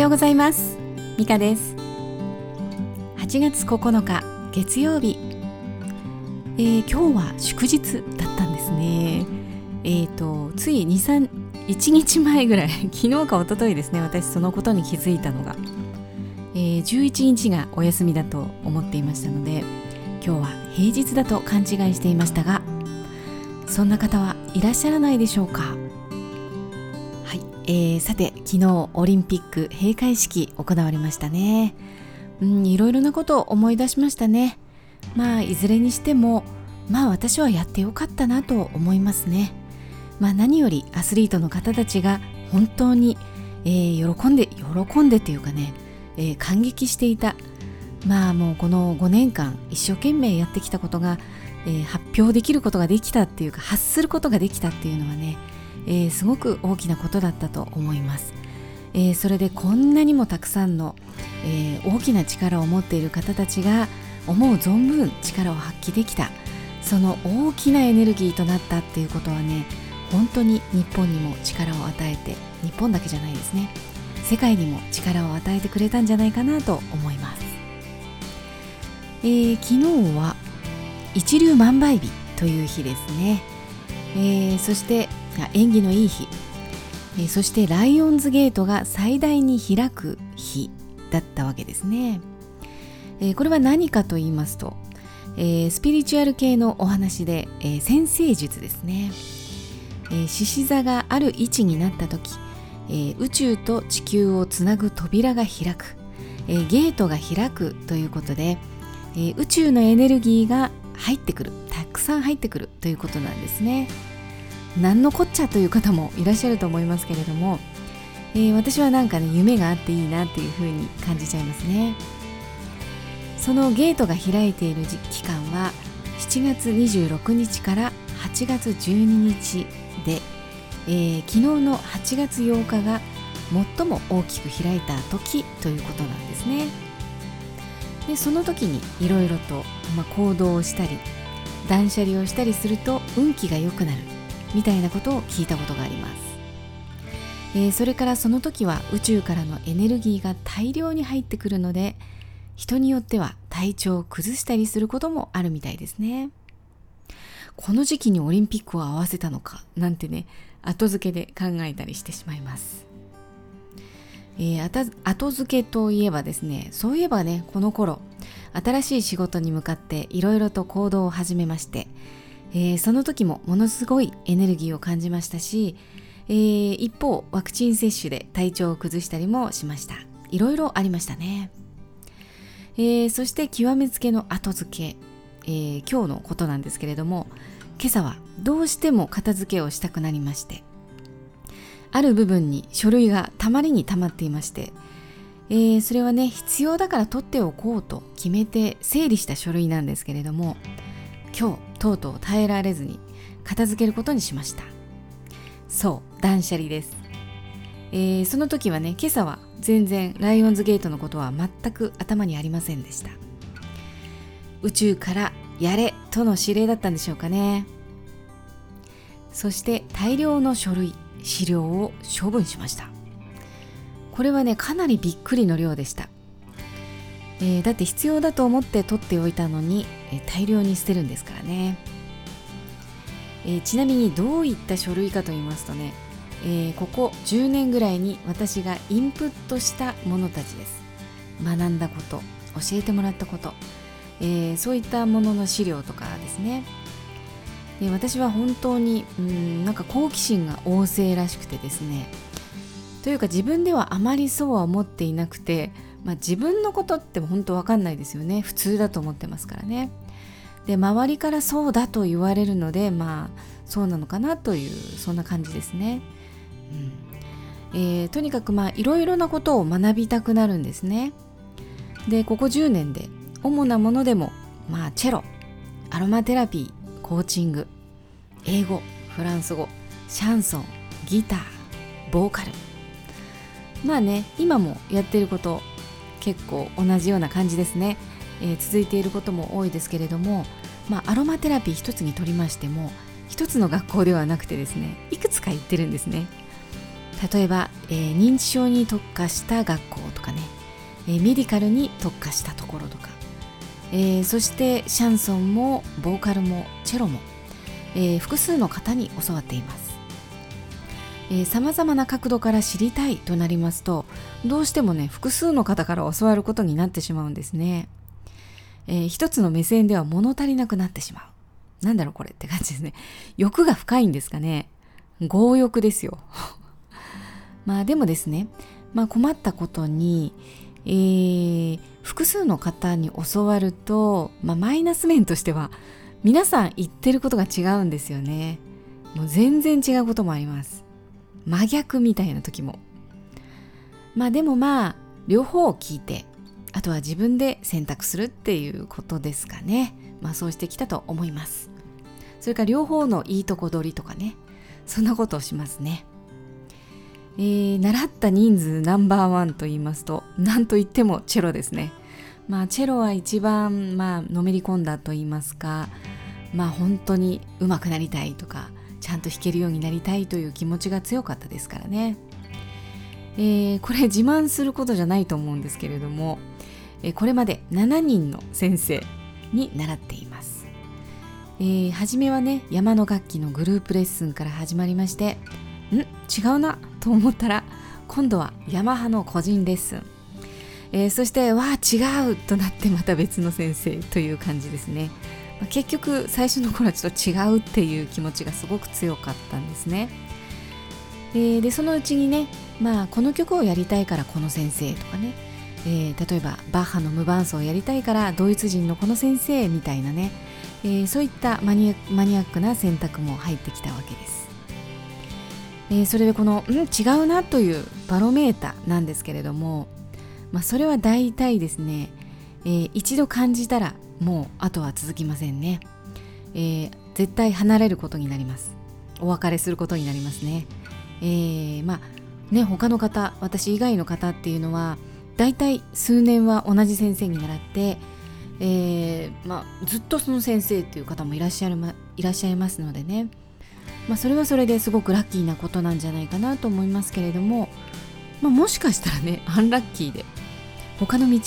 ようございます。ミカです。8月9日月曜日、えー、今日は祝日だったんですね。えっ、ー、とつい23 1日前ぐらい 昨日か一昨日ですね私そのことに気づいたのが、えー、11日がお休みだと思っていましたので今日は平日だと勘違いしていましたがそんな方はいらっしゃらないでしょうか、えー、さて昨日オリンピック閉会式行われましたね。うんいろいろなことを思い出しましたね。まあいずれにしてもまあ私はやってよかったなと思いますね。まあ何よりアスリートの方たちが本当に、えー、喜んで喜んでっていうかね、えー、感激していた。まあもうこの5年間一生懸命やってきたことがえー、発表できることができたっていうか発することができたっていうのはね、えー、すごく大きなことだったと思います、えー、それでこんなにもたくさんの、え大きな力を持っている方たちが思う存分力を発揮できた。その大きなエネルギーとなったっていうことはね本当に日本にも力を与えて日本だけじゃないですね。世界にも力を与えてくれたんじゃないかなと思います、えー、昨日は一粒万倍日という日ですね、えー、そして縁起のいい日、え、そしてライオンズゲートが最大に開く日だったわけですね、え、これは何かと言いますと、え、スピリチュアル系のお話で、え、先生術ですね。獅子、座がある位置になった時、え、宇宙と地球をつなぐ扉が開く、え、ゲートが開くということで、え、宇宙のエネルギーが入ってくる。たくさん入ってくるということなんですね。何のこっちゃという方もいらっしゃると思いますけれども、えー、私はなんかね夢があっていいなっていうふうに感じちゃいますねそのゲートが開いている期間は7月26日から8月12日で、えー、昨日の8月8日が最も大きく開いた時ということなんですね。でその時にいろいろと、まあ、行動をしたり断捨離をしたりすると運気が良くなるみたいなことを聞いたことがあります、えー、それからその時は宇宙からのエネルギーが大量に入ってくるので人によっては体調を崩したりすることもあるみたいですね。この時期にオリンピックを合わせたのかなんてね後付けで考えたりしてしまいます。えー、後付けといえばですねそういえばねこの頃新しい仕事に向かっていろいろと行動を始めまして、えー、その時もものすごいエネルギーを感じましたし、えー、一方ワクチン接種で体調を崩したりもしました。いろいろありましたね、えー、そして極めつけの後付け、え今日のことなんですけれども今朝はどうしても片付けをしたくなりましてある部分に書類がたまりにたまっていまして、えー、それはね必要だから取っておこうと決めて整理した書類なんですけれども今日とうとう耐えられずに片付けることにしました。そう断捨離です、えー、その時はね今朝は全然ライオンズゲートのことは全く頭にありませんでした。宇宙からやれとの指令だったんでしょうかね。そして大量の書類資料を処分しました。これはねかなりびっくりの量でした、えー、だって必要だと思って取っておいたのに、えー、大量に捨てるんですからね、えー、ちなみにどういった書類かと言いますとね、えここ10年ぐらいに私がインプットしたものたちです。学んだこと教えてもらったこと、えそういったものの資料とかですね。で私は本当にうんなんか好奇心が旺盛らしくてですね。というか自分ではあまりそうは思っていなくて、まあ、自分のことって本当わかんないですよね。普通だと思ってますからね。で周りからそうだと言われるのでまあそうなのかなというそんな感じですね、うん。えー、とにかくまあいろいろなことを学びたくなるんですね。でここ10年で主なものでもまあチェロアロマテラピーコーチング英語フランス語シャンソンギターボーカル。まあね今もやってること結構同じような感じですね、えー、続いていることも多いですけれども、まあ、アロマテラピー一つにとりましても一つの学校ではなくてですねいくつか行ってるんですね。例えば、えー、認知症に特化した学校とかね、えー、メディカルに特化したところとか、えー、そしてシャンソンもボーカルもチェロも、えー、複数の方に教わっています。さまざまな角度から知りたいとなりますとどうしてもね複数の方から教わることになってしまうんですね、えー、一つの目線では物足りなくなってしまう。なんだろうこれって感じですね。欲が深いんですかね。強欲ですよ。まあでもですね、まあ、困ったことに、えー、複数の方に教わると、まあ、マイナス面としては皆さん言ってることが違うんですよね。もう全然違うこともあります。真逆みたいな時も。まあでもまあ両方を聞いてあとは自分で選択するっていうことですかね。まあそうしてきたと思います。それから両方のいいとこ取りとかね。そんなことをしますね。えー、習った人数ナンバーワンと言いますと何と言ってもチェロですね。まあチェロは一番まあのめり込んだと言いますか。まあ本当に上手くなりたいとかちゃんと弾けるようになりたいという気持ちが強かったですからね、えー、これ自慢することじゃないと思うんですけれども、えー、これまで7人の先生に習っています、えー、初めはね山の楽器のグループレッスンから始まりましてん？違うなと思ったら今度はヤマハの個人レッスン、えー、そしてわあ違うとなってまた別の先生という感じですね。結局最初の頃はちょっと違うっていう気持ちがすごく強かったんですね。ででそのうちにね、まあ、この曲をやりたいからこの先生とかね、えー、例えばバッハの無伴奏をやりたいからドイツ人のこの先生みたいなね、えー、そういったマニアマニアックな選択も入ってきたわけです。えー、それでこの「ん違うな」というバロメーターなんですけれども、まあ、それは大体ですね、えー、一度感じたらもうあとは続きませんね、えー、絶対離れることになります。お別れすることになりますね。えー、まあね他の方私以外の方っていうのは大体数年は同じ先生に習って、えー、まあ、ずっとその先生っていう方もいらっしゃる、ま、いらっしゃいますのでね、まあ、それはそれですごくラッキーなことなんじゃないかなと思いますけれども、まあ、もしかしたらねアンラッキーで他の道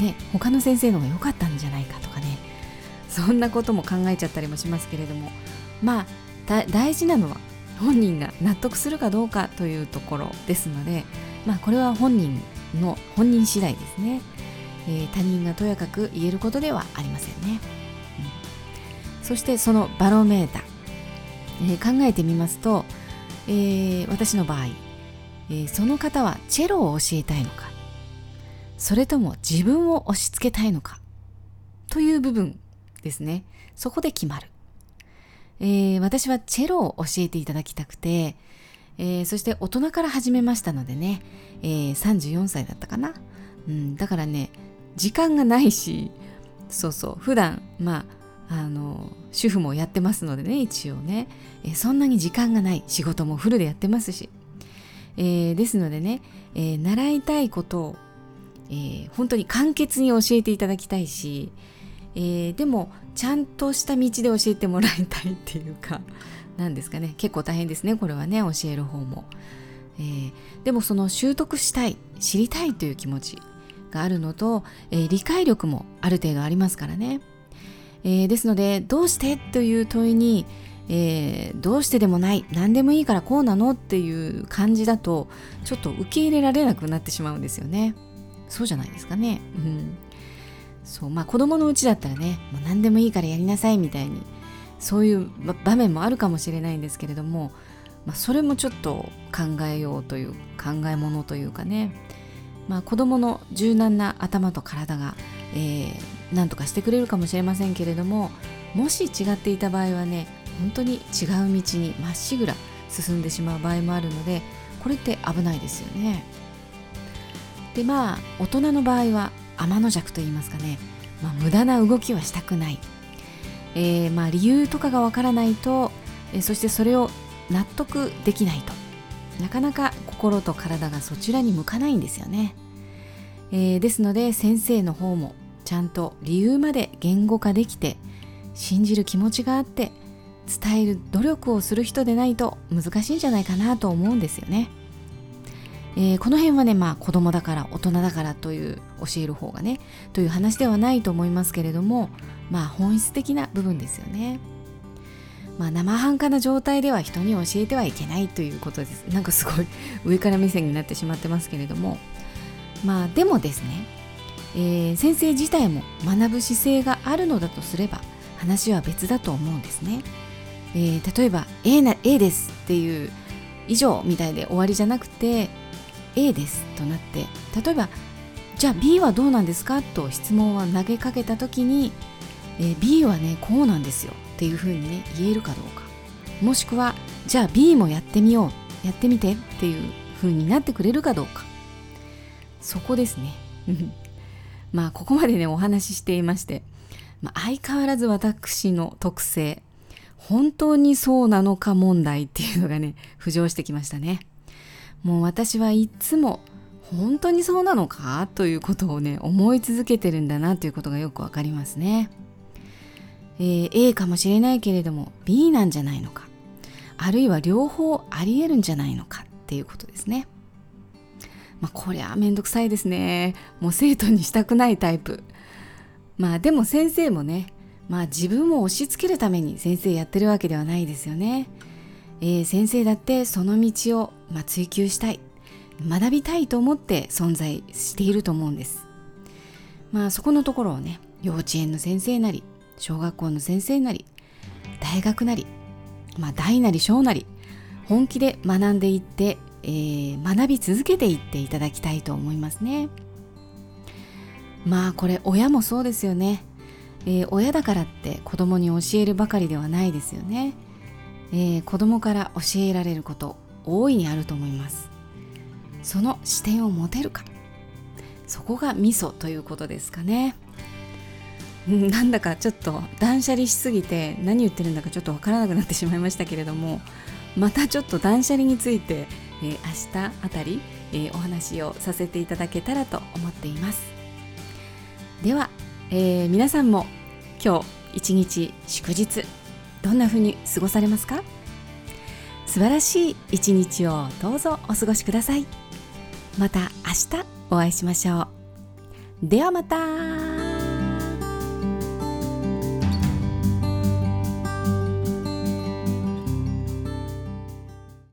ね他の先生の方が良かったんじゃないかとかね。そんなことも考えちゃったりもしますけれども。まあ大事なのは本人が納得するかどうかというところですのでまあこれは本人の本人次第ですね、えー、他人がとやかく言えることではありませんね、うん、そしてそのバロメーター、えー、考えてみますと、えー、私の場合、えその方はチェロを教えたいのかそれとも自分を押し付けたいのか？という部分ですね。そこで決まる。えー、私はチェロを教えていただきたくて、えー、そして大人から始めましたのでね、えー、34歳だったかな？うん、だからね、時間がないし、そうそう、普段、まあ、あの、主婦もやってますのでね、一応ね、えそんなに時間がない。仕事もフルでやってますし。えですのでね、え習いたいことをえー、本当に簡潔に教えていただきたいし、えー、でもちゃんとした道で教えてもらいたいっていうか何ですかね。結構大変ですねこれはね教える方も、えー、でもその習得したい知りたいという気持ちがあるのと、えー、理解力もある程度ありますからね、えー、ですのでどうしてという問いに、えー、どうしてでもない何でもいいからこうなのっていう感じだとちょっと受け入れられなくなってしまうんですよね。そうじゃないですかね。うん、そうまあ子供のうちだったらねもう何でもいいからやりなさいみたいにそういう場面もあるかもしれないんですけれども、まあ、それもちょっと考えようという考えものというかね、まあ、子供の柔軟な頭と体が、えー、何とかしてくれるかもしれませんけれどももし違っていた場合はね本当に違う道にまっしぐら進んでしまう場合もあるのでこれって危ないですよね。でまあ大人の場合は天の弱と言いますかね、まあ、無駄な動きはしたくない、えー、まあ理由とかがわからないと、えー、そしてそれを納得できないと。なかなか心と体がそちらに向かないんですよね、えー、ですので先生の方もちゃんと理由まで言語化できて信じる気持ちがあって伝える努力をする人でないと難しいんじゃないかなと思うんですよね。えー、この辺はねまあ子供だから大人だからという教える方がねという話ではないと思いますけれどもまあ本質的な部分ですよね。まあ、生半可な状態では人に教えてはいけないということです。なんかすごい上から目線になってしまってますけれども。まあでもですね、えー、先生自体も学ぶ姿勢があるのだとすれば話は別だと思うんですね、えー、例えば A, な A ですっていう以上みたいで終わりじゃなくて A ですとなって例えばじゃあ B はどうなんですかと質問を投げかけた時に、えー、B はねこうなんですよっていうふうにね言えるかどうか。もしくはじゃあ B もやってみようやってみてっていうふうになってくれるかどうか。そこですね。まあここまでねお話ししていまして、まあ、相変わらず私の特性。本当にそうなのか問題っていうのがね浮上してきましたね。もう私はいつも本当にそうなのかということをね思い続けてるんだなということがよくわかりますねえー、A かもしれないけれども B なんじゃないのかあるいは両方ありえるんじゃないのかっていうことですね。まあこりゃめんどくさいですね。もう生徒にしたくないタイプ。まあでも先生もね、まあ自分を押し付けるために先生やってるわけではないですよね。えー、先生だってその道を、まあ、追求したい。学びたいと思って存在していると思うんです。まあそこのところをね幼稚園の先生なり小学校の先生なり大学なり、まあ、大なり小なり本気で学んでいって、えー、学び続けていっていただきたいと思いますね。まあこれ親もそうですよね、えー、親だからって子供に教えるばかりではないですよね、えー、子供から教えられること大いにあると思います。その視点を持てるか。そこがミソということですかね。なんだかちょっと断捨離しすぎて何言ってるんだかちょっとわからなくなってしまいましたけれどもまたちょっと断捨離について、えー、明日あたり、えー、お話をさせていただけたらと思っています。では、えー、皆さんも今日一日祝日どんな風に過ごされますか？素晴らしい一日をどうぞお過ごしください。また明日お会いしましょう。ではまた。